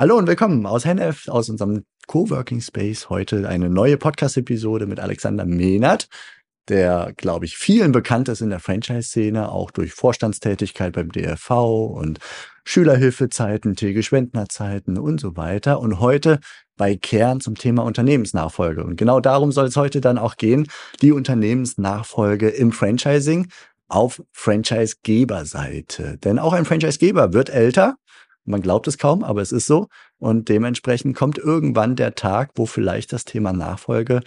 Hallo und willkommen aus Hennef, aus unserem Coworking Space. Heute eine neue Podcast-Episode mit Alexander Mehnert, der, glaube ich, vielen bekannt ist in der Franchise-Szene, auch durch Vorstandstätigkeit beim DRV und Schülerhilfezeiten, Tilge Schwendner Zeiten und so weiter. Und heute bei Kern zum Thema Unternehmensnachfolge. Und genau darum soll es heute dann auch gehen, die Unternehmensnachfolge im Franchising auf Franchise-Geber-Seite. Denn auch ein Franchise-Geber wird älter man glaubt es kaum, aber es ist so. Und dementsprechend kommt irgendwann der Tag, wo vielleicht das Thema Nachfolge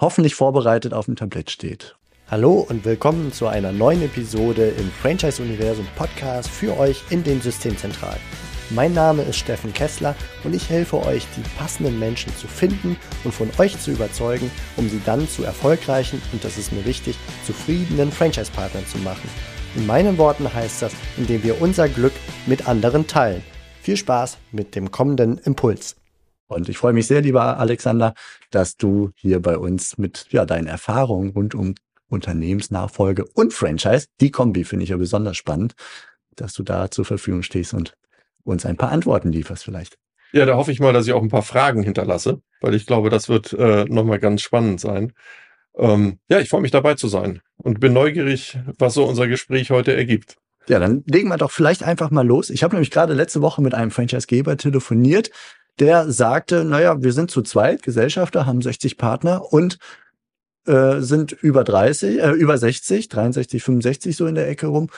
hoffentlich vorbereitet auf dem Tablett steht. Hallo und willkommen zu einer neuen Episode im Franchise-Universum Podcast für euch in den Systemzentralen. Mein Name ist Steffen Kessler und ich helfe euch, die passenden Menschen zu finden und von euch zu überzeugen, um sie dann zu erfolgreichen und das ist mir wichtig, zufriedenen Franchise-Partnern zu machen. In meinen Worten heißt das, indem wir unser Glück mit anderen teilen. Viel Spaß mit dem kommenden Impuls. Und ich freue mich sehr, lieber Alexander, dass du hier bei uns mit ja, deinen Erfahrungen rund um Unternehmensnachfolge und Franchise, die Kombi finde ich ja besonders spannend, dass du da zur Verfügung stehst und uns ein paar Antworten lieferst vielleicht. Ja, da hoffe ich mal, dass ich auch ein paar Fragen hinterlasse, weil ich glaube, das wird äh, nochmal ganz spannend sein. Ähm, ja, ich freue mich dabei zu sein und bin neugierig, was so unser Gespräch heute ergibt. Ja, dann legen wir doch vielleicht einfach mal los. Ich habe nämlich gerade letzte Woche mit einem Franchisegeber telefoniert, der sagte, naja, wir sind zu zweit Gesellschafter, haben 60 Partner und äh, sind über 30, äh, über 60, 63, 65 so in der Ecke rum.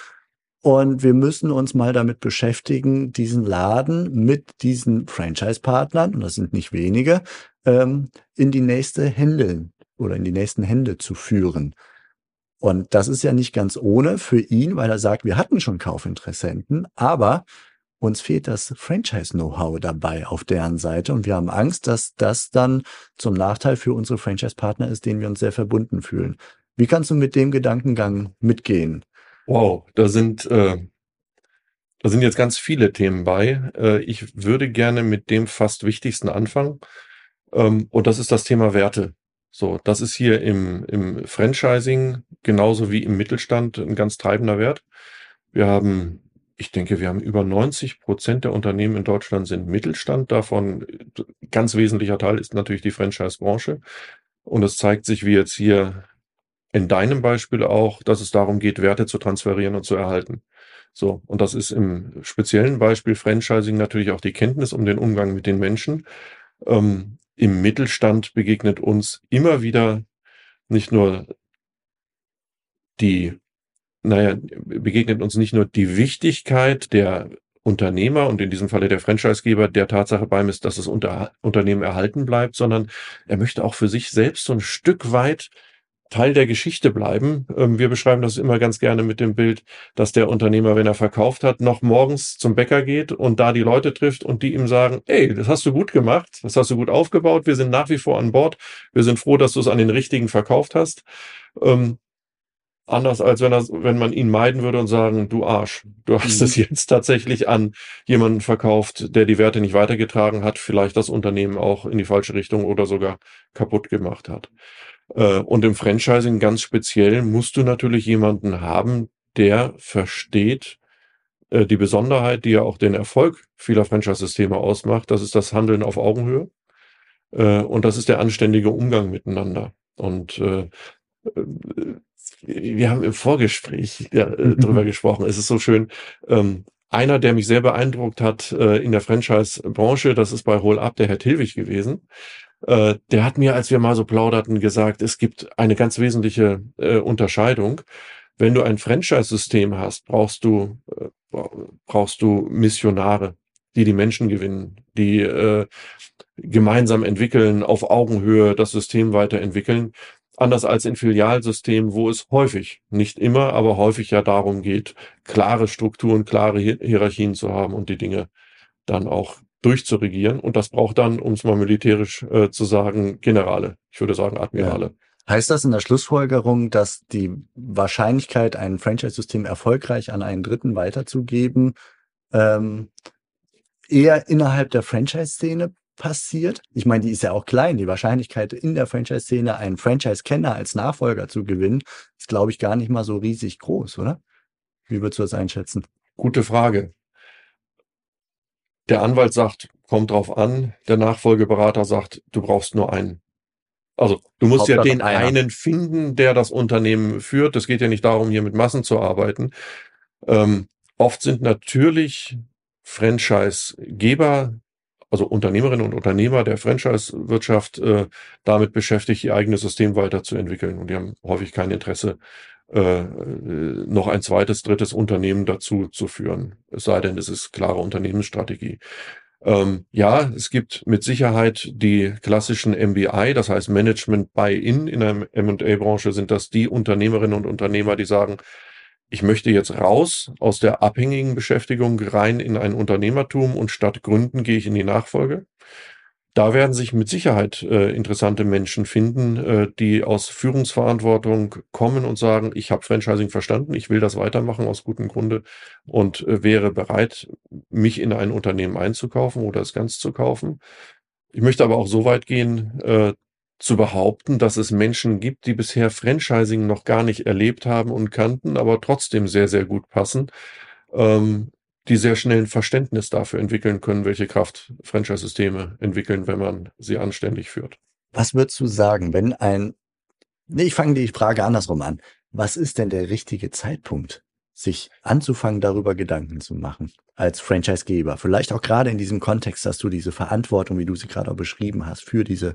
Und wir müssen uns mal damit beschäftigen, diesen Laden mit diesen Franchise-Partnern, und das sind nicht wenige, ähm, in die nächste Hände oder in die nächsten Hände zu führen. Und das ist ja nicht ganz ohne für ihn, weil er sagt, wir hatten schon Kaufinteressenten, aber uns fehlt das Franchise-Know-how dabei auf deren Seite und wir haben Angst, dass das dann zum Nachteil für unsere Franchise-Partner ist, denen wir uns sehr verbunden fühlen. Wie kannst du mit dem Gedankengang mitgehen? Wow, da sind äh, da sind jetzt ganz viele Themen bei. Äh, ich würde gerne mit dem fast wichtigsten anfangen ähm, und das ist das Thema Werte. So, das ist hier im, im Franchising genauso wie im Mittelstand ein ganz treibender Wert. Wir haben, ich denke, wir haben über 90 Prozent der Unternehmen in Deutschland sind Mittelstand. Davon ganz wesentlicher Teil ist natürlich die Franchise-Branche. Und es zeigt sich, wie jetzt hier in deinem Beispiel auch, dass es darum geht, Werte zu transferieren und zu erhalten. So, und das ist im speziellen Beispiel Franchising natürlich auch die Kenntnis um den Umgang mit den Menschen. Ähm, im Mittelstand begegnet uns immer wieder nicht nur die, naja, begegnet uns nicht nur die Wichtigkeit der Unternehmer und in diesem Falle der Franchisegeber der Tatsache beim ist, dass das Unter Unternehmen erhalten bleibt, sondern er möchte auch für sich selbst so ein Stück weit Teil der Geschichte bleiben. Ähm, wir beschreiben das immer ganz gerne mit dem Bild, dass der Unternehmer, wenn er verkauft hat, noch morgens zum Bäcker geht und da die Leute trifft und die ihm sagen, ey, das hast du gut gemacht, das hast du gut aufgebaut, wir sind nach wie vor an Bord, wir sind froh, dass du es an den richtigen verkauft hast. Ähm, anders als wenn, er, wenn man ihn meiden würde und sagen, du Arsch, du hast mhm. es jetzt tatsächlich an jemanden verkauft, der die Werte nicht weitergetragen hat, vielleicht das Unternehmen auch in die falsche Richtung oder sogar kaputt gemacht hat. Äh, und im Franchising ganz speziell musst du natürlich jemanden haben, der versteht äh, die Besonderheit, die ja auch den Erfolg vieler Franchise-Systeme ausmacht. Das ist das Handeln auf Augenhöhe. Äh, und das ist der anständige Umgang miteinander. Und wir haben im Vorgespräch ja, darüber gesprochen. Es ist so schön. Ähm, einer, der mich sehr beeindruckt hat in der Franchise-Branche, das ist bei Hol Up der Herr Tilwig gewesen. Äh, der hat mir, als wir mal so plauderten, gesagt, es gibt eine ganz wesentliche äh, Unterscheidung. Wenn du ein Franchise-System hast, brauchst du, äh, brauchst du Missionare, die die Menschen gewinnen, die äh, gemeinsam entwickeln, auf Augenhöhe das System weiterentwickeln. Anders als in Filialsystemen, wo es häufig, nicht immer, aber häufig ja darum geht, klare Strukturen, klare Hierarchien zu haben und die Dinge dann auch durchzuregieren. Und das braucht dann, um es mal militärisch äh, zu sagen, Generale. Ich würde sagen Admirale. Ja. Heißt das in der Schlussfolgerung, dass die Wahrscheinlichkeit, ein Franchise-System erfolgreich an einen Dritten weiterzugeben, ähm, eher innerhalb der Franchise-Szene passiert? Ich meine, die ist ja auch klein. Die Wahrscheinlichkeit in der Franchise-Szene, einen Franchise-Kenner als Nachfolger zu gewinnen, ist, glaube ich, gar nicht mal so riesig groß, oder? Wie würdest du das einschätzen? Gute Frage. Der Anwalt sagt, kommt drauf an. Der Nachfolgeberater sagt, du brauchst nur einen. Also du musst Hauptsache ja den einer. einen finden, der das Unternehmen führt. Es geht ja nicht darum, hier mit Massen zu arbeiten. Ähm, oft sind natürlich Franchise-Geber, also Unternehmerinnen und Unternehmer der Franchise-Wirtschaft, äh, damit beschäftigt, ihr eigenes System weiterzuentwickeln. Und die haben häufig kein Interesse, äh, noch ein zweites, drittes Unternehmen dazu zu führen. Es sei denn, es ist klare Unternehmensstrategie. Ähm, ja, es gibt mit Sicherheit die klassischen MBI, das heißt Management Buy-in in der M&A-Branche sind das die Unternehmerinnen und Unternehmer, die sagen, ich möchte jetzt raus aus der abhängigen Beschäftigung rein in ein Unternehmertum und statt Gründen gehe ich in die Nachfolge. Da werden sich mit Sicherheit äh, interessante Menschen finden, äh, die aus Führungsverantwortung kommen und sagen, ich habe Franchising verstanden, ich will das weitermachen aus gutem Grunde und äh, wäre bereit, mich in ein Unternehmen einzukaufen oder es ganz zu kaufen. Ich möchte aber auch so weit gehen, äh, zu behaupten, dass es Menschen gibt, die bisher Franchising noch gar nicht erlebt haben und kannten, aber trotzdem sehr, sehr gut passen. Ähm, die sehr schnell ein Verständnis dafür entwickeln können, welche Kraft Franchise-Systeme entwickeln, wenn man sie anständig führt. Was würdest du sagen, wenn ein, nee, ich fange die Frage andersrum an. Was ist denn der richtige Zeitpunkt, sich anzufangen, darüber Gedanken zu machen als Franchisegeber? Vielleicht auch gerade in diesem Kontext, dass du diese Verantwortung, wie du sie gerade auch beschrieben hast, für diese,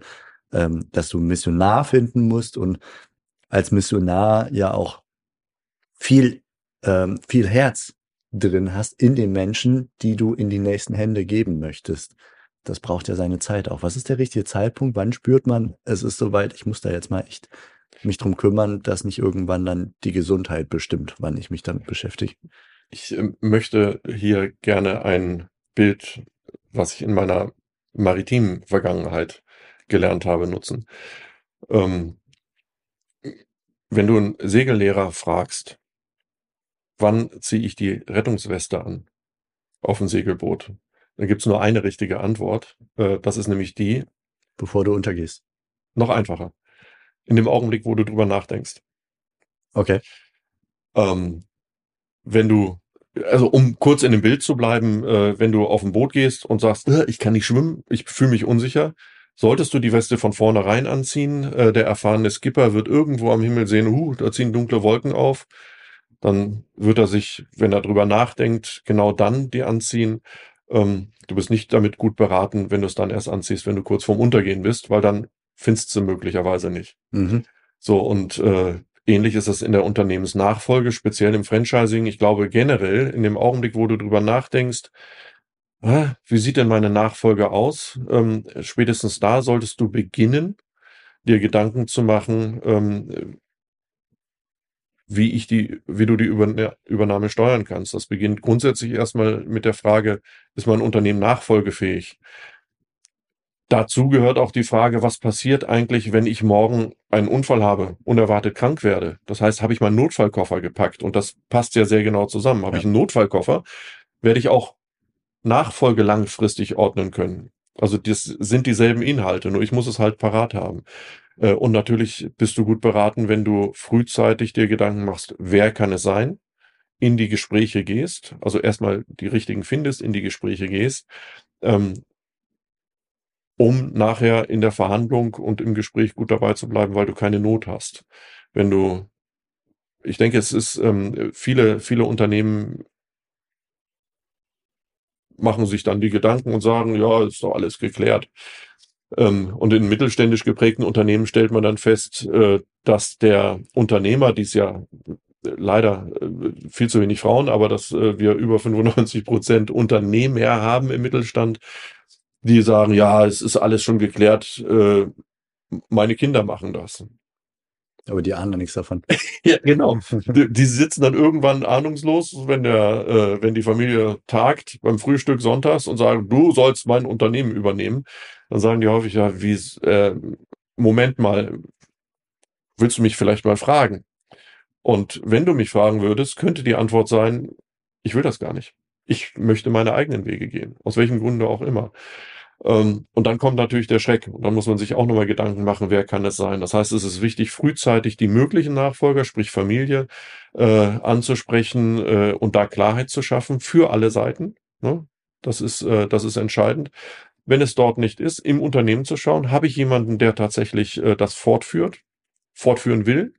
ähm, dass du Missionar finden musst und als Missionar ja auch viel, ähm, viel Herz drin hast in den Menschen, die du in die nächsten Hände geben möchtest. Das braucht ja seine Zeit auch. Was ist der richtige Zeitpunkt? Wann spürt man, es ist soweit, ich muss da jetzt mal echt mich drum kümmern, dass nicht irgendwann dann die Gesundheit bestimmt, wann ich mich damit beschäftige? Ich äh, möchte hier gerne ein Bild, was ich in meiner maritimen Vergangenheit gelernt habe, nutzen. Ähm, wenn du einen Segellehrer fragst, wann ziehe ich die Rettungsweste an auf dem Segelboot? Da gibt's nur eine richtige Antwort. Äh, das ist nämlich die. Bevor du untergehst. Noch einfacher. In dem Augenblick, wo du drüber nachdenkst. Okay. Ähm, wenn du, also um kurz in dem Bild zu bleiben, äh, wenn du auf ein Boot gehst und sagst, äh, ich kann nicht schwimmen, ich fühle mich unsicher, solltest du die Weste von vornherein anziehen. Äh, der erfahrene Skipper wird irgendwo am Himmel sehen, uh, da ziehen dunkle Wolken auf dann wird er sich, wenn er drüber nachdenkt, genau dann die anziehen. Ähm, du bist nicht damit gut beraten, wenn du es dann erst anziehst, wenn du kurz vorm Untergehen bist, weil dann findest du möglicherweise nicht. Mhm. So, und äh, ähnlich ist es in der Unternehmensnachfolge, speziell im Franchising. Ich glaube generell, in dem Augenblick, wo du drüber nachdenkst, ah, wie sieht denn meine Nachfolge aus? Ähm, spätestens da solltest du beginnen, dir Gedanken zu machen, ähm, wie ich die, wie du die Übernahme steuern kannst. Das beginnt grundsätzlich erstmal mit der Frage, ist mein Unternehmen nachfolgefähig? Dazu gehört auch die Frage, was passiert eigentlich, wenn ich morgen einen Unfall habe, unerwartet krank werde? Das heißt, habe ich meinen Notfallkoffer gepackt? Und das passt ja sehr genau zusammen. Habe ja. ich einen Notfallkoffer, werde ich auch Nachfolge langfristig ordnen können. Also das sind dieselben Inhalte, nur ich muss es halt parat haben. Äh, und natürlich bist du gut beraten, wenn du frühzeitig dir Gedanken machst, wer kann es sein, in die Gespräche gehst, also erstmal die richtigen findest, in die Gespräche gehst, ähm, um nachher in der Verhandlung und im Gespräch gut dabei zu bleiben, weil du keine Not hast. Wenn du, ich denke, es ist ähm, viele, viele Unternehmen machen sich dann die Gedanken und sagen, ja, ist doch alles geklärt. Ähm, und in mittelständisch geprägten Unternehmen stellt man dann fest, äh, dass der Unternehmer, dies ja leider äh, viel zu wenig Frauen, aber dass äh, wir über 95 Prozent Unternehmer haben im Mittelstand, die sagen, ja, es ist alles schon geklärt, meine Kinder machen das. Aber die ahnen nichts davon. ja, genau. Die, die, sitzen dann irgendwann ahnungslos, wenn der, äh, wenn die Familie tagt beim Frühstück sonntags und sagen, du sollst mein Unternehmen übernehmen. Dann sagen die häufig, ja, wie, äh, Moment mal, willst du mich vielleicht mal fragen? Und wenn du mich fragen würdest, könnte die Antwort sein, ich will das gar nicht. Ich möchte meine eigenen Wege gehen. Aus welchem Grunde auch immer. Ähm, und dann kommt natürlich der Schreck. Und dann muss man sich auch nochmal Gedanken machen, wer kann es sein. Das heißt, es ist wichtig, frühzeitig die möglichen Nachfolger, sprich Familie, äh, anzusprechen äh, und da Klarheit zu schaffen für alle Seiten. Ne? Das ist, äh, das ist entscheidend. Wenn es dort nicht ist, im Unternehmen zu schauen, habe ich jemanden, der tatsächlich äh, das fortführt, fortführen will,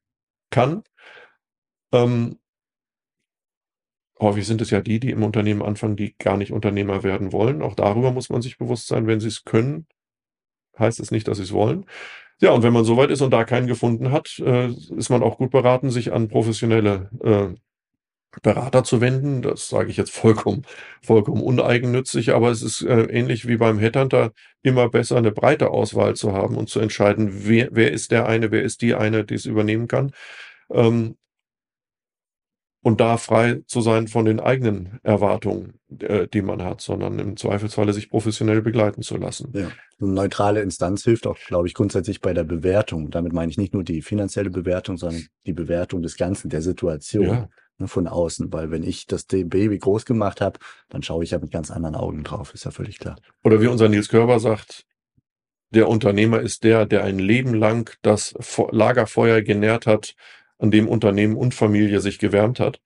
kann. Ähm, häufig sind es ja die, die im Unternehmen anfangen, die gar nicht Unternehmer werden wollen. Auch darüber muss man sich bewusst sein, wenn sie es können, heißt es nicht, dass sie es wollen. Ja, und wenn man soweit ist und da keinen gefunden hat, äh, ist man auch gut beraten, sich an professionelle äh, Berater zu wenden. Das sage ich jetzt vollkommen, vollkommen uneigennützig, aber es ist äh, ähnlich wie beim Headhunter immer besser, eine breite Auswahl zu haben und zu entscheiden, wer, wer ist der eine, wer ist die eine, die es übernehmen kann. Und da frei zu sein von den eigenen Erwartungen, äh, die man hat, sondern im Zweifelsfalle sich professionell begleiten zu lassen. Ja. Eine neutrale Instanz hilft auch, glaube ich, grundsätzlich bei der Bewertung. Damit meine ich nicht nur die finanzielle Bewertung, sondern die Bewertung des Ganzen, der Situation ja. ne, von außen. Weil wenn ich das Baby groß gemacht habe, dann schaue ich ja mit ganz anderen Augen drauf, ist ja völlig klar. Oder wie unser Nils Körber sagt, der Unternehmer ist der, der ein Leben lang das Lagerfeuer genährt hat, an dem Unternehmen und Familie sich gewärmt hat.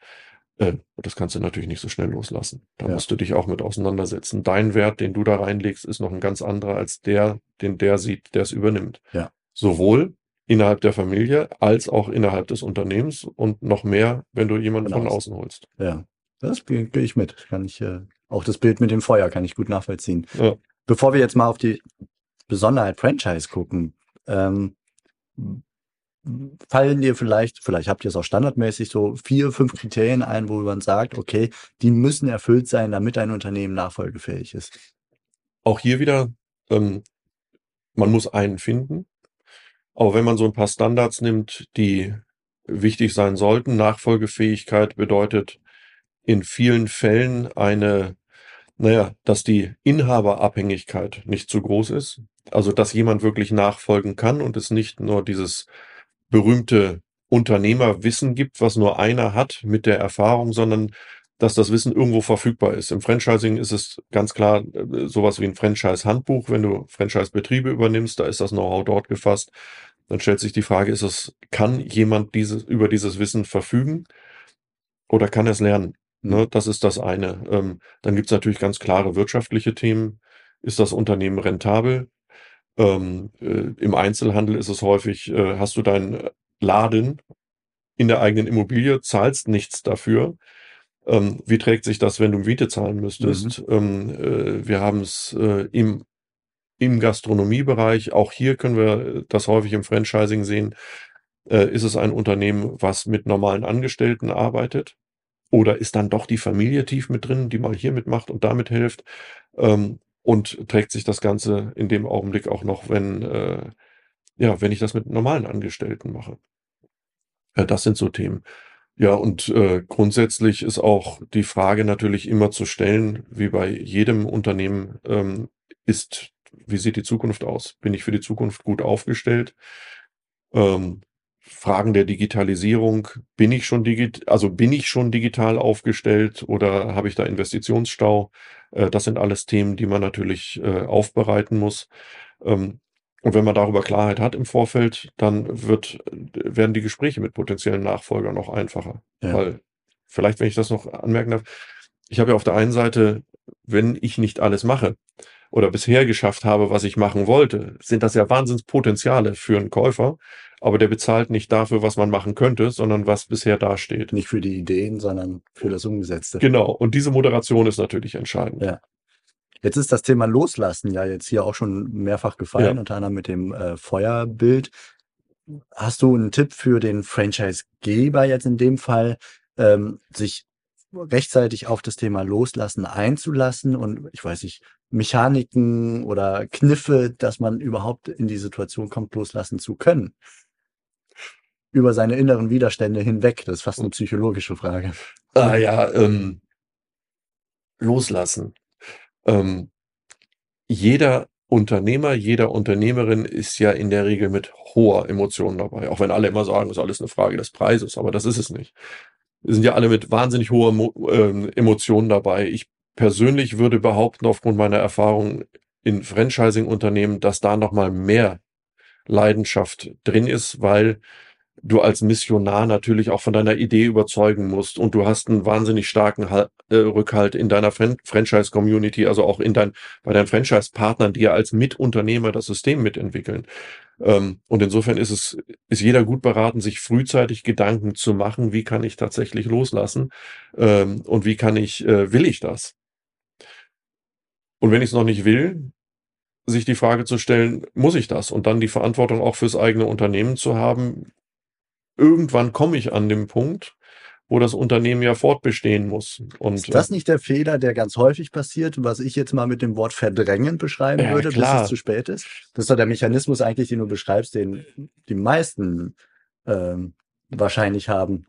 Äh, das kannst du natürlich nicht so schnell loslassen. Da ja. musst du dich auch mit auseinandersetzen. Dein Wert, den du da reinlegst, ist noch ein ganz anderer als der, den der sieht, der es übernimmt. Ja. Sowohl innerhalb der Familie als auch innerhalb des Unternehmens und noch mehr, wenn du jemanden von, von außen holst. Ja, das gehe ich mit. Kann ich äh, auch das Bild mit dem Feuer kann ich gut nachvollziehen. Ja. Bevor wir jetzt mal auf die Besonderheit Franchise gucken, ähm, fallen dir vielleicht, vielleicht habt ihr es auch standardmäßig so vier, fünf Kriterien ein, wo man sagt, okay, die müssen erfüllt sein, damit ein Unternehmen nachfolgefähig ist. Auch hier wieder, ähm, man muss einen finden. Aber wenn man so ein paar Standards nimmt, die wichtig sein sollten, Nachfolgefähigkeit bedeutet in vielen Fällen eine, naja, dass die Inhaberabhängigkeit nicht zu groß ist. Also, dass jemand wirklich nachfolgen kann und es nicht nur dieses berühmte Unternehmerwissen gibt, was nur einer hat mit der Erfahrung, sondern dass das Wissen irgendwo verfügbar ist. Im Franchising ist es ganz klar äh, sowas wie ein Franchise-Handbuch. Wenn du Franchise-Betriebe übernimmst, da ist das Know-how dort gefasst. Dann stellt sich die Frage, ist es, kann jemand dieses, über dieses Wissen verfügen oder kann er es lernen? Ne, mhm. das ist das eine. Ähm, dann gibt es natürlich ganz klare wirtschaftliche Themen. Ist das Unternehmen rentabel? Ähm, äh, Im Einzelhandel ist es häufig, äh, hast du deinen Laden in der eigenen Immobilie, zahlst nichts dafür. Ähm, wie trägt sich das, wenn du Miete zahlen müsstest? Mhm. Ähm, äh, wir haben es äh, im, im Gastronomiebereich, auch hier können wir das häufig im Franchising sehen. Äh, ist es ein Unternehmen, was mit normalen Angestellten arbeitet? Oder ist dann doch die Familie tief mit drin, die mal hier mitmacht und damit hilft? Ähm, und trägt sich das Ganze in dem Augenblick auch noch, wenn, äh, ja, wenn ich das mit normalen Angestellten mache. Ja, das sind so Themen. Ja, und äh, grundsätzlich ist auch die Frage natürlich immer zu stellen, wie bei jedem Unternehmen, ähm, ist, wie sieht die Zukunft aus? Bin ich für die Zukunft gut aufgestellt? Ähm, Fragen der Digitalisierung, bin ich schon digit also bin ich schon digital aufgestellt oder habe ich da Investitionsstau? Äh, das sind alles Themen, die man natürlich äh, aufbereiten muss. Ähm, und wenn man darüber Klarheit hat im Vorfeld, dann wird, werden die Gespräche mit potenziellen Nachfolgern noch einfacher. Ja. Weil, vielleicht, wenn ich das noch anmerken darf, ich habe ja auf der einen Seite, wenn ich nicht alles mache, oder bisher geschafft habe, was ich machen wollte, sind das ja Wahnsinnspotenziale für einen Käufer. Aber der bezahlt nicht dafür, was man machen könnte, sondern was bisher dasteht. Nicht für die Ideen, sondern für das Umgesetzte. Genau. Und diese Moderation ist natürlich entscheidend. Ja. Jetzt ist das Thema Loslassen ja jetzt hier auch schon mehrfach gefallen, ja. unter anderem mit dem äh, Feuerbild. Hast du einen Tipp für den Franchise-Geber jetzt in dem Fall, ähm, sich rechtzeitig auf das Thema Loslassen einzulassen und ich weiß nicht, Mechaniken oder Kniffe, dass man überhaupt in die Situation kommt, loslassen zu können. Über seine inneren Widerstände hinweg. Das ist fast eine psychologische Frage. Ah ja, ähm, loslassen. Ähm, jeder Unternehmer, jeder Unternehmerin ist ja in der Regel mit hoher Emotion dabei. Auch wenn alle immer sagen, es ist alles eine Frage des Preises, aber das ist es nicht. Wir sind ja alle mit wahnsinnig hoher Mo äh, Emotionen dabei. Ich persönlich würde behaupten, aufgrund meiner Erfahrung in Franchising-Unternehmen, dass da nochmal mehr Leidenschaft drin ist, weil du als Missionar natürlich auch von deiner Idee überzeugen musst und du hast einen wahnsinnig starken Hal äh, Rückhalt in deiner Fran Franchise-Community, also auch in dein, bei deinen Franchise-Partnern, die ja als Mitunternehmer das System mitentwickeln. Ähm, und insofern ist es, ist jeder gut beraten, sich frühzeitig Gedanken zu machen, wie kann ich tatsächlich loslassen ähm, und wie kann ich, äh, will ich das? Und wenn ich es noch nicht will, sich die Frage zu stellen, muss ich das? Und dann die Verantwortung auch fürs eigene Unternehmen zu haben. Irgendwann komme ich an den Punkt, wo das Unternehmen ja fortbestehen muss. Und, ist das nicht der Fehler, der ganz häufig passiert, was ich jetzt mal mit dem Wort verdrängen beschreiben Ja, würde, klar. bis es zu spät ist? Das ist doch der Mechanismus eigentlich, den du beschreibst, den die meisten ähm, wahrscheinlich haben,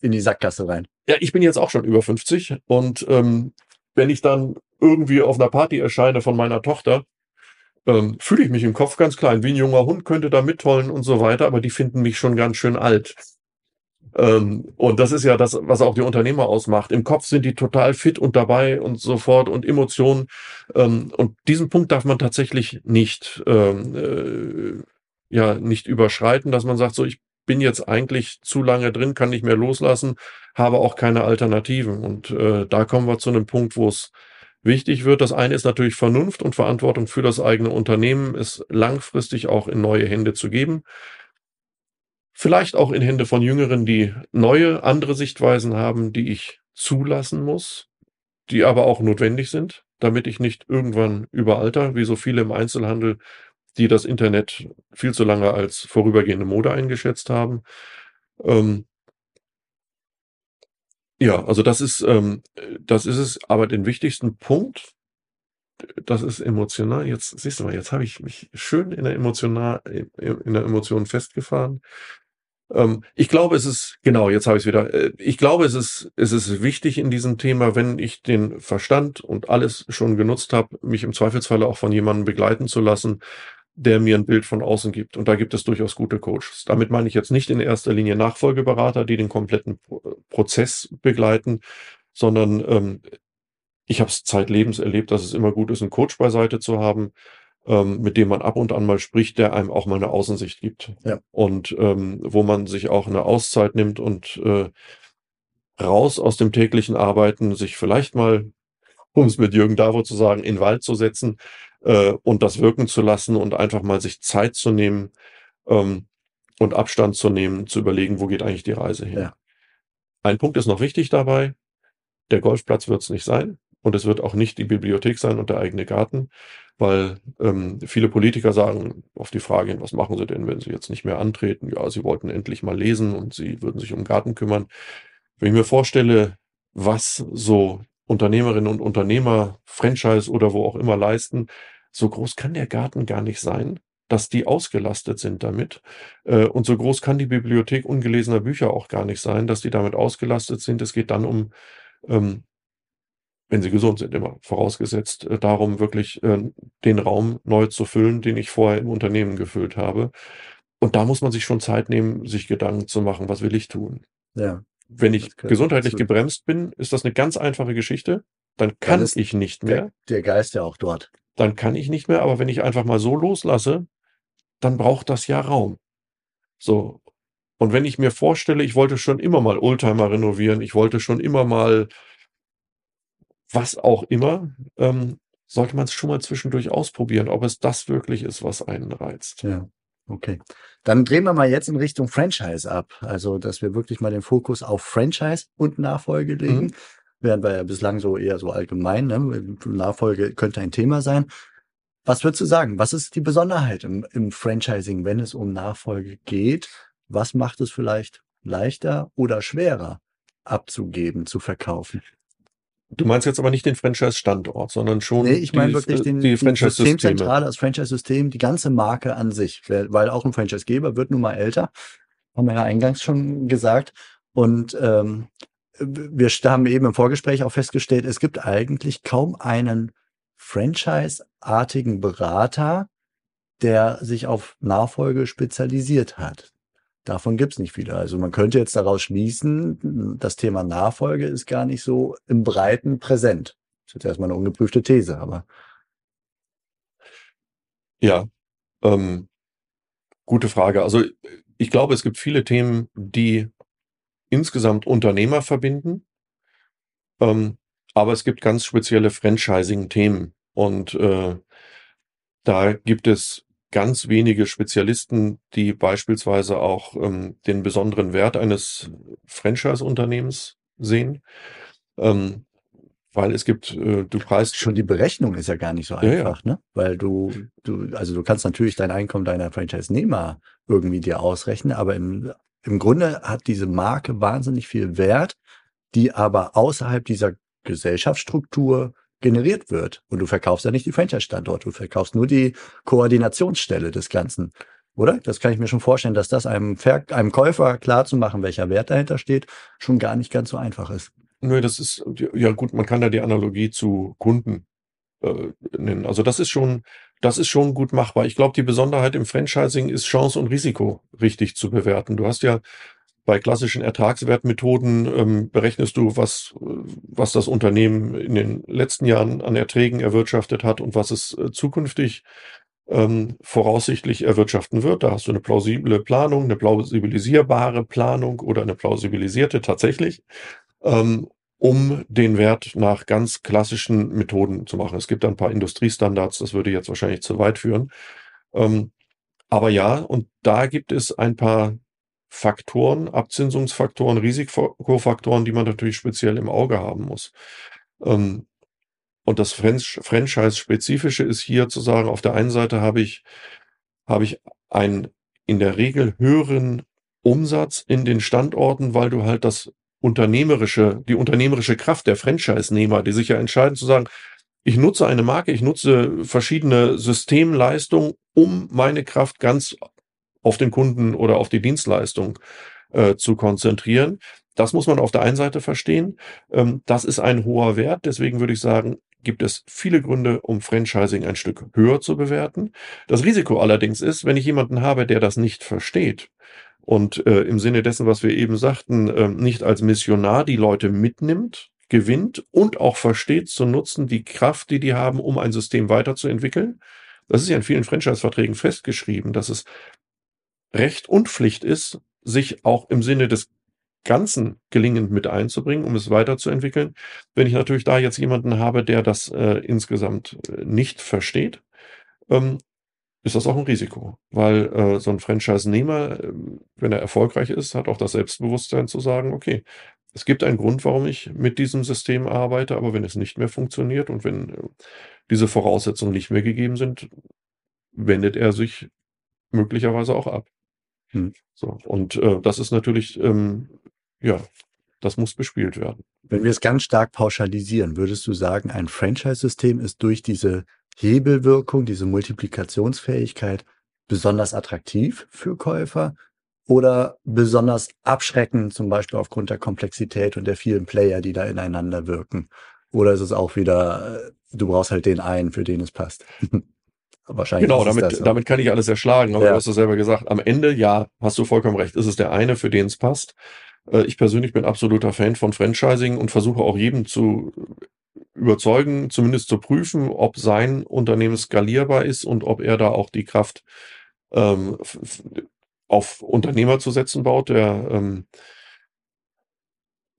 in die Sackgasse rein. Ja, ich bin jetzt auch schon über 50 und ähm, wenn ich dann irgendwie auf einer Party erscheine von meiner Tochter, ähm, fühle ich mich im Kopf ganz klein, wie ein junger Hund könnte da mittollen und so weiter, aber die finden mich schon ganz schön alt. Ähm, und das ist ja das, was auch die Unternehmer ausmacht. Im Kopf sind die total fit und dabei und so fort und Emotionen. Ähm, und diesen Punkt darf man tatsächlich nicht, ähm, äh, ja, nicht überschreiten, dass man sagt, so, ich bin jetzt eigentlich zu lange drin, kann nicht mehr loslassen, habe auch keine Alternativen. Und äh, da kommen wir zu einem Punkt, wo es wichtig wird. Das eine ist natürlich Vernunft und Verantwortung für das eigene Unternehmen, es langfristig auch in neue Hände zu geben. Vielleicht auch in Hände von Jüngeren, die neue, andere Sichtweisen haben, die ich zulassen muss, die aber auch notwendig sind, damit ich nicht irgendwann überalter, wie so viele im Einzelhandel, die das Internet viel zu lange als vorübergehende Mode eingeschätzt haben. Ähm, ja, also das ist, ähm, das ist es, aber den wichtigsten Punkt, das ist emotional. Jetzt siehst du mal, jetzt habe ich mich schön in der emotional, in der Emotion festgefahren. Ähm, ich glaube, es ist, genau, jetzt habe ich es wieder. Äh, Ich glaube, es ist, es ist wichtig in diesem Thema, wenn ich den Verstand und alles schon genutzt habe, mich im Zweifelsfalle auch von jemandem begleiten zu lassen, der mir ein Bild von außen gibt. Und da gibt es durchaus gute Coaches. Damit meine ich jetzt nicht in erster Linie Nachfolgeberater, die den kompletten Pro- Prozess begleiten, sondern ähm, ich habe es zeitlebens erlebt, dass es immer gut ist, einen Coach beiseite zu haben, ähm, mit dem man ab und an mal spricht, der einem auch mal eine Außensicht gibt. Ja. Und ähm, wo man sich auch eine Auszeit nimmt und äh, raus aus dem täglichen Arbeiten, sich vielleicht mal, um es mit Jürgen Davo zu sagen, in den Wald zu setzen äh, und das wirken zu lassen und einfach mal sich Zeit zu nehmen ähm, und Abstand zu nehmen, zu überlegen, wo geht eigentlich die Reise hin. Ja. Ein Punkt ist noch wichtig dabei, der Golfplatz wird es nicht sein und es wird auch nicht die Bibliothek sein und der eigene Garten, weil ähm, viele Politiker sagen auf die Frage hin, was machen sie denn, wenn sie jetzt nicht mehr antreten? Ja, sie wollten endlich mal lesen und sie würden sich um den Garten kümmern. Wenn ich mir vorstelle, was so Unternehmerinnen und Unternehmer, Franchise oder wo auch immer leisten, so groß kann der Garten gar nicht sein, dass die ausgelastet sind damit. Äh, Und so groß kann die Bibliothek ungelesener Bücher auch gar nicht sein, dass die damit ausgelastet sind. Es geht dann um, ähm, wenn sie gesund sind, immer vorausgesetzt, äh, darum wirklich äh, den Raum neu zu füllen, den ich vorher im Unternehmen gefüllt habe. Und da muss man sich schon Zeit nehmen, sich Gedanken zu machen, was will ich tun? Ja. Wenn ich gesundheitlich gebremst bin, ist das eine ganz einfache Geschichte. Dann kann ist ich nicht mehr. Der, der Geist ja auch dort. Dann kann ich nicht mehr. Aber wenn ich einfach mal so loslasse, dann braucht das ja Raum. So. Und wenn ich mir vorstelle, ich wollte schon immer mal Oldtimer renovieren, ich wollte schon immer mal was auch immer, ähm, sollte man es schon mal zwischendurch ausprobieren, ob es das wirklich ist, was einen reizt. Ja. Okay. Dann drehen wir mal jetzt in Richtung Franchise ab. Also, dass wir wirklich mal den Fokus auf Franchise und Nachfolge legen. Während wir ja bislang so eher so allgemein, ne? Nachfolge könnte ein Thema sein. Was würdest du sagen? Was ist die Besonderheit im, im Franchising, wenn es um Nachfolge geht? Was macht es vielleicht leichter oder schwerer abzugeben, zu verkaufen? Du meinst jetzt aber nicht den Franchise-Standort, sondern schon Nee, ich meine die, wirklich den, die die Franchise-Systeme. Systemzentrale, das Franchise-System, die ganze Marke an sich, weil weil auch ein Franchisegeber wird nun mal älter, haben wir ja eingangs schon gesagt. Und ähm, wir haben eben im Vorgespräch auch festgestellt, es gibt eigentlich kaum einen Franchise-artigen Berater, der sich auf Nachfolge spezialisiert hat. Davon gibt's nicht viele. Also man könnte jetzt daraus schließen, das Thema Nachfolge ist gar nicht so im Breiten präsent. Das ist jetzt erstmal eine ungeprüfte These, aber Ja, ähm, gute Frage. Also ich glaube, es gibt viele Themen, die insgesamt Unternehmer verbinden. Ähm, aber es gibt ganz spezielle Franchising-Themen. Und äh, da gibt es ganz wenige Spezialisten, die beispielsweise auch ähm, den besonderen Wert eines Franchise-Unternehmens sehen. Ähm, weil es gibt, äh, du preist. Schon die Berechnung ist ja gar nicht so einfach, ja, ja. ne? Weil du, du, also du kannst natürlich dein Einkommen deiner Franchise-Nehmer irgendwie dir ausrechnen, aber im, im Grunde hat diese Marke wahnsinnig viel Wert, die aber außerhalb dieser Gesellschaftsstruktur generiert wird. Und du verkaufst ja nicht die Franchise-Standort, du verkaufst nur die Koordinationsstelle des Ganzen. Oder? Das kann ich mir schon vorstellen, dass das einem, Ver einem Käufer klar zu machen, welcher Wert dahinter steht, schon gar nicht ganz so einfach ist. Nö, das ist, ja gut, man kann da die Analogie zu Kunden äh, nennen. Also das ist schon, das ist schon gut machbar. Ich glaube, die Besonderheit im Franchising ist Chance und Risiko richtig zu bewerten. Du hast ja bei klassischen Ertragswertmethoden ähm, berechnest du, was, was das Unternehmen in den letzten Jahren an Erträgen erwirtschaftet hat und was es äh, zukünftig ähm, voraussichtlich erwirtschaften wird. Da hast du eine plausible Planung, eine plausibilisierbare Planung oder eine plausibilisierte tatsächlich. Ähm, um den Wert nach ganz klassischen Methoden zu machen. Es gibt ein paar Industriestandards, das würde jetzt wahrscheinlich zu weit führen. Ähm, aber ja, und da gibt es ein paar Faktoren, Abzinsungsfaktoren, Risikofaktoren, die man natürlich speziell im Auge haben muss. Ähm, und das Franchise-spezifische ist hier zu sagen, auf der einen Seite habe ich, habe ich einen in der Regel höheren Umsatz in den Standorten, weil du halt das unternehmerische, die unternehmerische Kraft der Franchise-Nehmer, die sich ja entscheiden zu sagen, ich nutze eine Marke, ich nutze verschiedene Systemleistungen, um meine Kraft ganz auf den Kunden oder auf die Dienstleistung äh, zu konzentrieren. Das muss man auf der einen Seite verstehen. Ähm, das ist ein hoher Wert. Deswegen würde ich sagen, gibt es viele Gründe, um Franchising ein Stück höher zu bewerten. Das Risiko allerdings ist, wenn ich jemanden habe, der das nicht versteht, und äh, im Sinne dessen, was wir eben sagten, äh, nicht als Missionar die Leute mitnimmt, gewinnt und auch versteht zu nutzen die Kraft, die die haben, um ein System weiterzuentwickeln. Das ist ja in vielen Franchise-Verträgen festgeschrieben, dass es Recht und Pflicht ist, sich auch im Sinne des Ganzen gelingend mit einzubringen, um es weiterzuentwickeln. Wenn ich natürlich da jetzt jemanden habe, der das äh, insgesamt äh, nicht versteht, ähm, ist das auch ein Risiko, weil äh, so ein Franchise-Nehmer, äh, wenn er erfolgreich ist, hat auch das Selbstbewusstsein zu sagen, okay, es gibt einen Grund, warum ich mit diesem System arbeite, aber wenn es nicht mehr funktioniert und wenn äh, diese Voraussetzungen nicht mehr gegeben sind, wendet er sich möglicherweise auch ab. Hm. So, und äh, das ist natürlich, ähm, ja, das muss bespielt werden. Wenn wir es ganz stark pauschalisieren, würdest du sagen, ein Franchise-System ist durch diese Hebelwirkung, diese Multiplikationsfähigkeit besonders attraktiv für Käufer oder besonders abschreckend, zum Beispiel aufgrund der Komplexität und der vielen Player, die da ineinander wirken? Oder ist es auch wieder, äh, du brauchst halt den einen, für den es passt? Wahrscheinlich. Genau, damit, so. damit kann ich alles erschlagen, aber ja. du hast es selber gesagt. Am Ende, ja, hast du vollkommen recht. Ist es der eine, für den es passt? Äh, ich persönlich bin absoluter Fan von Franchising und versuche auch jedem zu überzeugen, zumindest zu prüfen, ob sein Unternehmen skalierbar ist und ob er da auch die Kraft ähm, auf Unternehmer zu setzen baut. Der ähm,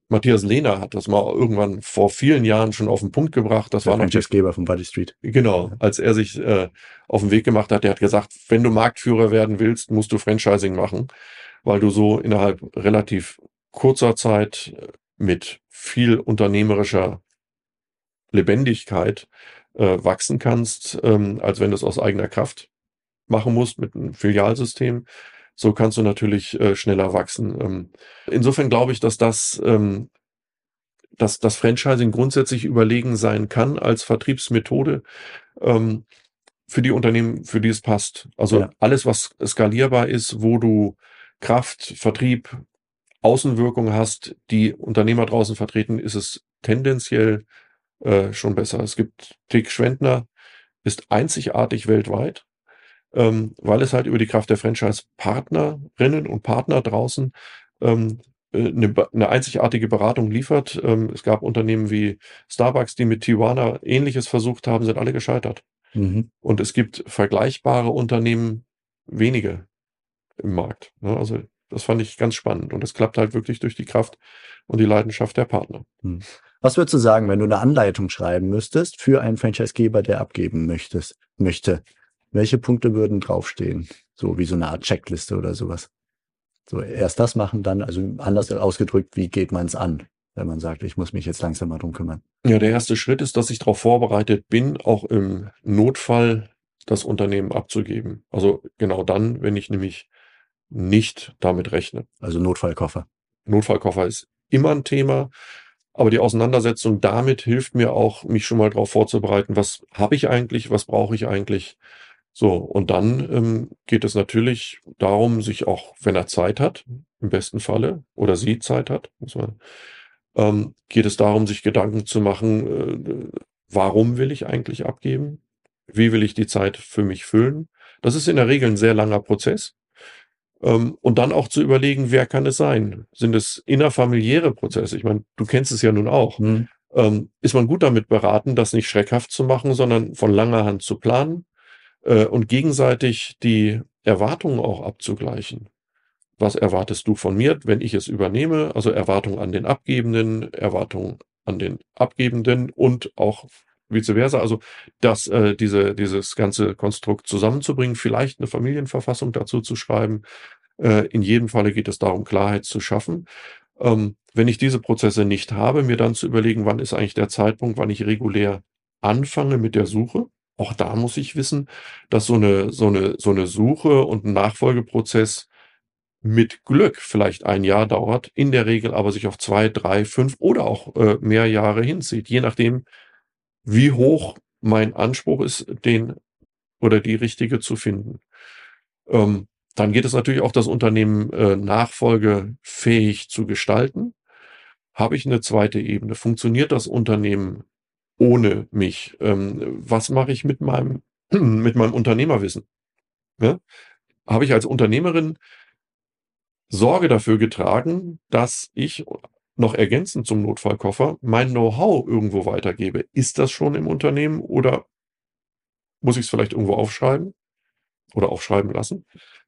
Matthias Lehner hat das mal irgendwann vor vielen Jahren schon auf den Punkt gebracht. Das der war noch der Geber von Buddy Street. Genau, als er sich äh, auf den Weg gemacht hat, der hat gesagt, wenn du Marktführer werden willst, musst du Franchising machen, weil du so innerhalb relativ kurzer Zeit mit viel unternehmerischer Lebendigkeit äh, wachsen kannst, ähm, als wenn du es aus eigener Kraft machen musst mit einem Filialsystem. So kannst du natürlich äh, schneller wachsen. Ähm, insofern glaube ich, dass das, ähm, dass das Franchising grundsätzlich überlegen sein kann als Vertriebsmethode ähm, für die Unternehmen, für die es passt. Also ja. alles, was skalierbar ist, wo du Kraft, Vertrieb, Außenwirkung hast, die Unternehmer draußen vertreten, ist es tendenziell äh, schon besser. Es gibt Tick Schwendner, ist einzigartig weltweit, ähm, weil es halt über die Kraft der Franchise-Partnerinnen und Partner draußen ähm, eine, äh, eine, einzigartige Beratung liefert. Ähm, es gab Unternehmen wie Starbucks, die mit Tijuana ähnliches versucht haben, sind alle gescheitert. Mhm. Und es gibt vergleichbare Unternehmen wenige. im Markt. Ne? Also das fand ich ganz spannend und das klappt halt wirklich durch die Kraft und die Leidenschaft der Partner. Hm. Was würdest du sagen, wenn du eine Anleitung schreiben müsstest für einen Franchisegeber, der abgeben möchtest, möchte? Welche Punkte würden draufstehen? So wie so eine Art Checkliste oder sowas. So erst das machen, dann, also anders ausgedrückt, wie geht man es an, wenn man sagt, ich muss mich jetzt langsam mal drum kümmern? Ja, der erste Schritt ist, dass ich darauf vorbereitet bin, auch im Notfall das Unternehmen abzugeben. Also genau dann, wenn ich nämlich nicht damit rechne. Also Notfallkoffer. Notfallkoffer ist immer ein Thema, aber die Auseinandersetzung damit hilft mir auch, mich schon mal darauf vorzubereiten, was habe ich eigentlich, was brauche ich eigentlich. So, und dann ähm, geht es natürlich darum, sich auch, wenn er Zeit hat, im besten Falle, oder sie Zeit hat, muss man, ähm, geht es darum, sich Gedanken zu machen, äh, warum will ich eigentlich abgeben? Wie will ich die Zeit für mich füllen? Das ist in der Regel ein sehr langer Prozess. Ähm, und dann auch zu überlegen, wer kann es sein? Sind es innerfamiliäre Prozesse? Ich meine, du kennst es ja nun auch. Mhm. Ähm, ist man gut damit beraten, das nicht schreckhaft zu machen, sondern von langer Hand zu planen äh, und gegenseitig die Erwartungen auch abzugleichen. Was erwartest du von mir, wenn ich es übernehme? Also Erwartungen an den Abgebenden, Erwartungen an den Abgebenden und auch vice versa. Also das, äh, diese, dieses ganze Konstrukt zusammenzubringen, vielleicht eine Familienverfassung dazu zu schreiben. Äh, in jedem Falle geht es darum, Klarheit zu schaffen. Ähm, wenn ich diese Prozesse nicht habe, mir dann zu überlegen, wann ist eigentlich der Zeitpunkt, wann ich regulär anfange mit der Suche. Auch da muss ich wissen, dass so eine, so eine, so eine Suche und ein Nachfolgeprozess mit Glück vielleicht ein Jahr dauert, in der Regel aber sich auf zwei, drei, fünf oder auch äh, mehr Jahre hinzieht, je nachdem, wie hoch mein Anspruch ist, den oder die richtige zu finden. Ähm, dann geht es natürlich auch, das Unternehmen äh, nachfolgefähig zu gestalten. Habe ich eine zweite Ebene? Funktioniert das Unternehmen ohne mich? Ähm, was mache ich mit meinem, mit meinem Unternehmerwissen? Ja? Habe ich als Unternehmerin Sorge dafür getragen, dass ich noch ergänzend zum Notfallkoffer mein Know-how irgendwo weitergebe. Ist das schon im Unternehmen oder muss ich es vielleicht irgendwo aufschreiben oder aufschreiben lassen?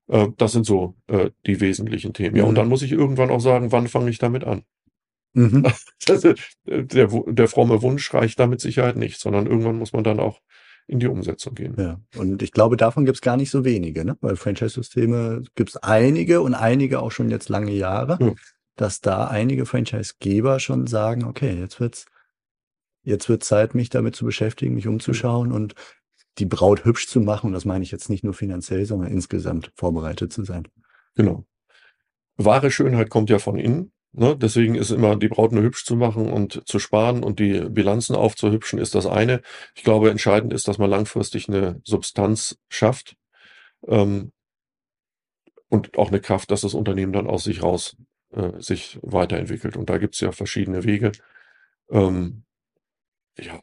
Äh, das sind so äh, die wesentlichen Themen. Ja, mhm. und dann muss ich irgendwann auch sagen, wann fange ich damit an? Mhm. Äh, der, der fromme Wunsch reicht da mit Sicherheit nicht, sondern irgendwann muss man dann auch in die Umsetzung gehen. Ja, und ich glaube, davon gibt es gar nicht so wenige, ne? weil Franchise-Systeme gibt es einige und einige auch schon jetzt lange Jahre. Ja dass da einige Franchise-Geber schon sagen, okay, jetzt wird's, jetzt wird Zeit, mich damit zu beschäftigen, mich umzuschauen und die Braut hübsch zu machen. Und das meine ich jetzt nicht nur finanziell, sondern insgesamt vorbereitet zu sein. Genau. Wahre Schönheit kommt ja von innen. Ne? Deswegen ist immer die Braut nur hübsch zu machen und zu sparen und die Bilanzen aufzuhübschen, ist das eine. Ich glaube, entscheidend ist, dass man langfristig eine Substanz schafft ähm, und auch eine Kraft, dass das Unternehmen dann aus sich raus äh, sich weiterentwickelt. Und da gibt es ja verschiedene Wege. Ähm, ja,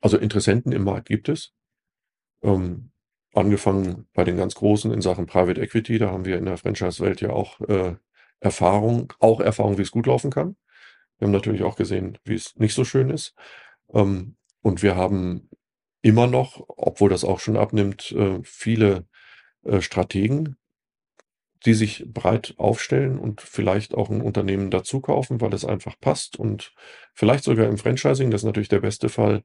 also Interessenten im Markt gibt es. Ähm, angefangen bei den ganz Großen in Sachen Private Equity, da haben wir in der Franchise-Welt ja auch äh, Erfahrung, auch Erfahrung, wie es gut laufen kann. Wir haben natürlich auch gesehen, wie es nicht so schön ist. Ähm, und wir haben immer noch, obwohl das auch schon abnimmt, äh, viele äh, Strategen, die sich breit aufstellen und vielleicht auch ein Unternehmen dazu kaufen, weil es einfach passt und vielleicht sogar im Franchising, das ist natürlich der beste Fall,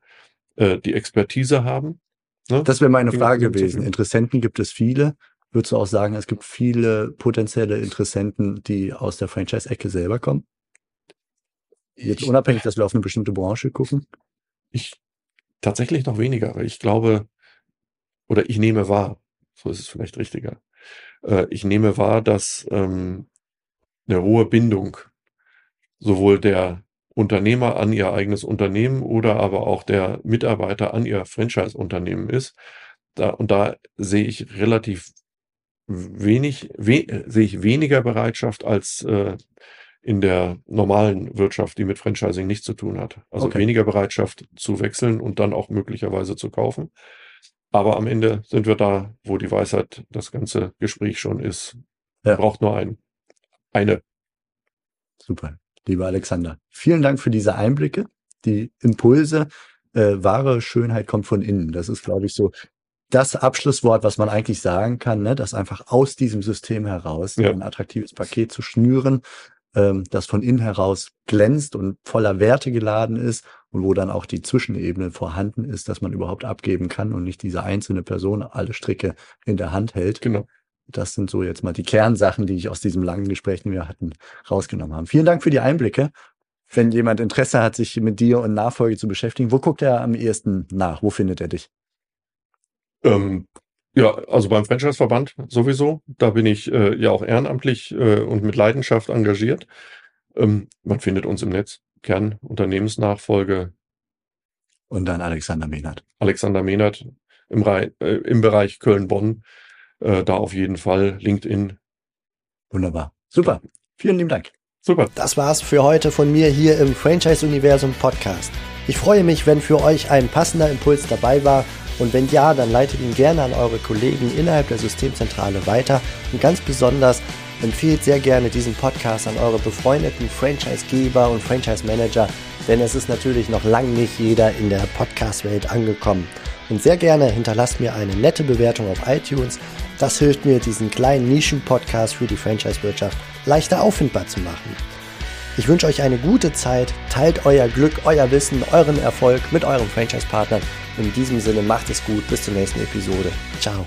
äh, die Expertise haben. Ne? Das wäre meine Frage gewesen. Interessenten gibt es viele. Würdest du auch sagen, es gibt viele potenzielle Interessenten, die aus der Franchise-Ecke selber kommen? Jetzt unabhängig, dass wir auf eine bestimmte Branche gucken? Ich tatsächlich noch weniger, weil ich glaube, oder ich nehme wahr, so ist es vielleicht richtiger, äh, ich nehme wahr, dass ähm, eine hohe Bindung sowohl der Unternehmer an ihr eigenes Unternehmen oder aber auch der Mitarbeiter an ihr Franchise-Unternehmen ist. Da, und da sehe ich relativ wenig, we, sehe ich weniger Bereitschaft als äh, in der normalen Wirtschaft, die mit Franchising nichts zu tun hat. Also okay. weniger Bereitschaft zu wechseln und dann auch möglicherweise zu kaufen. Aber am Ende sind wir da, wo die Weisheit das ganze Gespräch schon ist. Ja. Braucht nur ein, eine. Super. Lieber Alexander, vielen Dank für diese Einblicke, die Impulse. Äh, wahre Schönheit kommt von innen. Das ist, glaube ich, so das Abschlusswort, was man eigentlich sagen kann, ne, das einfach aus diesem System heraus Ja. ein attraktives Paket zu schnüren, ähm, das von innen heraus glänzt und voller Werte geladen ist und wo dann auch die Zwischenebene vorhanden ist, dass man überhaupt abgeben kann und nicht diese einzelne Person alle Stricke in der Hand hält. Genau. Das sind so jetzt mal die Kernsachen, die ich aus diesem langen Gespräch, den wir hatten, rausgenommen haben. Vielen Dank für die Einblicke. Wenn jemand Interesse hat, sich mit dir und Nachfolge zu beschäftigen, wo guckt er am ehesten nach? Wo findet er dich? Ähm, ja, also beim Franchise-Verband sowieso. Da bin ich äh, ja auch ehrenamtlich äh, und mit Leidenschaft engagiert. Ähm, man findet uns im Netz. Kern Unternehmensnachfolge Und dann Alexander Mehnert. Alexander Mehnert im, Rei- äh, im Bereich Köln-Bonn. Äh, da auf jeden Fall LinkedIn. Wunderbar. Super. Vielen lieben Dank. Super. Das war's für heute von mir hier im Franchise Universum Podcast. Ich freue mich, wenn für euch ein passender Impuls dabei war und wenn ja, dann leitet ihn gerne an eure Kollegen innerhalb der Systemzentrale weiter und ganz besonders empfehlt sehr gerne diesen Podcast an eure befreundeten Franchisegeber und Franchise Manager, denn es ist natürlich noch lang nicht jeder in der Podcast-Welt angekommen. Und sehr gerne hinterlasst mir eine nette Bewertung auf iTunes. Das hilft mir, diesen kleinen Nischen-Podcast für die Franchise-Wirtschaft leichter auffindbar zu machen. Ich wünsche euch eine gute Zeit, teilt euer Glück, euer Wissen, euren Erfolg mit euren Franchise-Partnern. In diesem Sinne macht es gut, bis zur nächsten Episode. Ciao.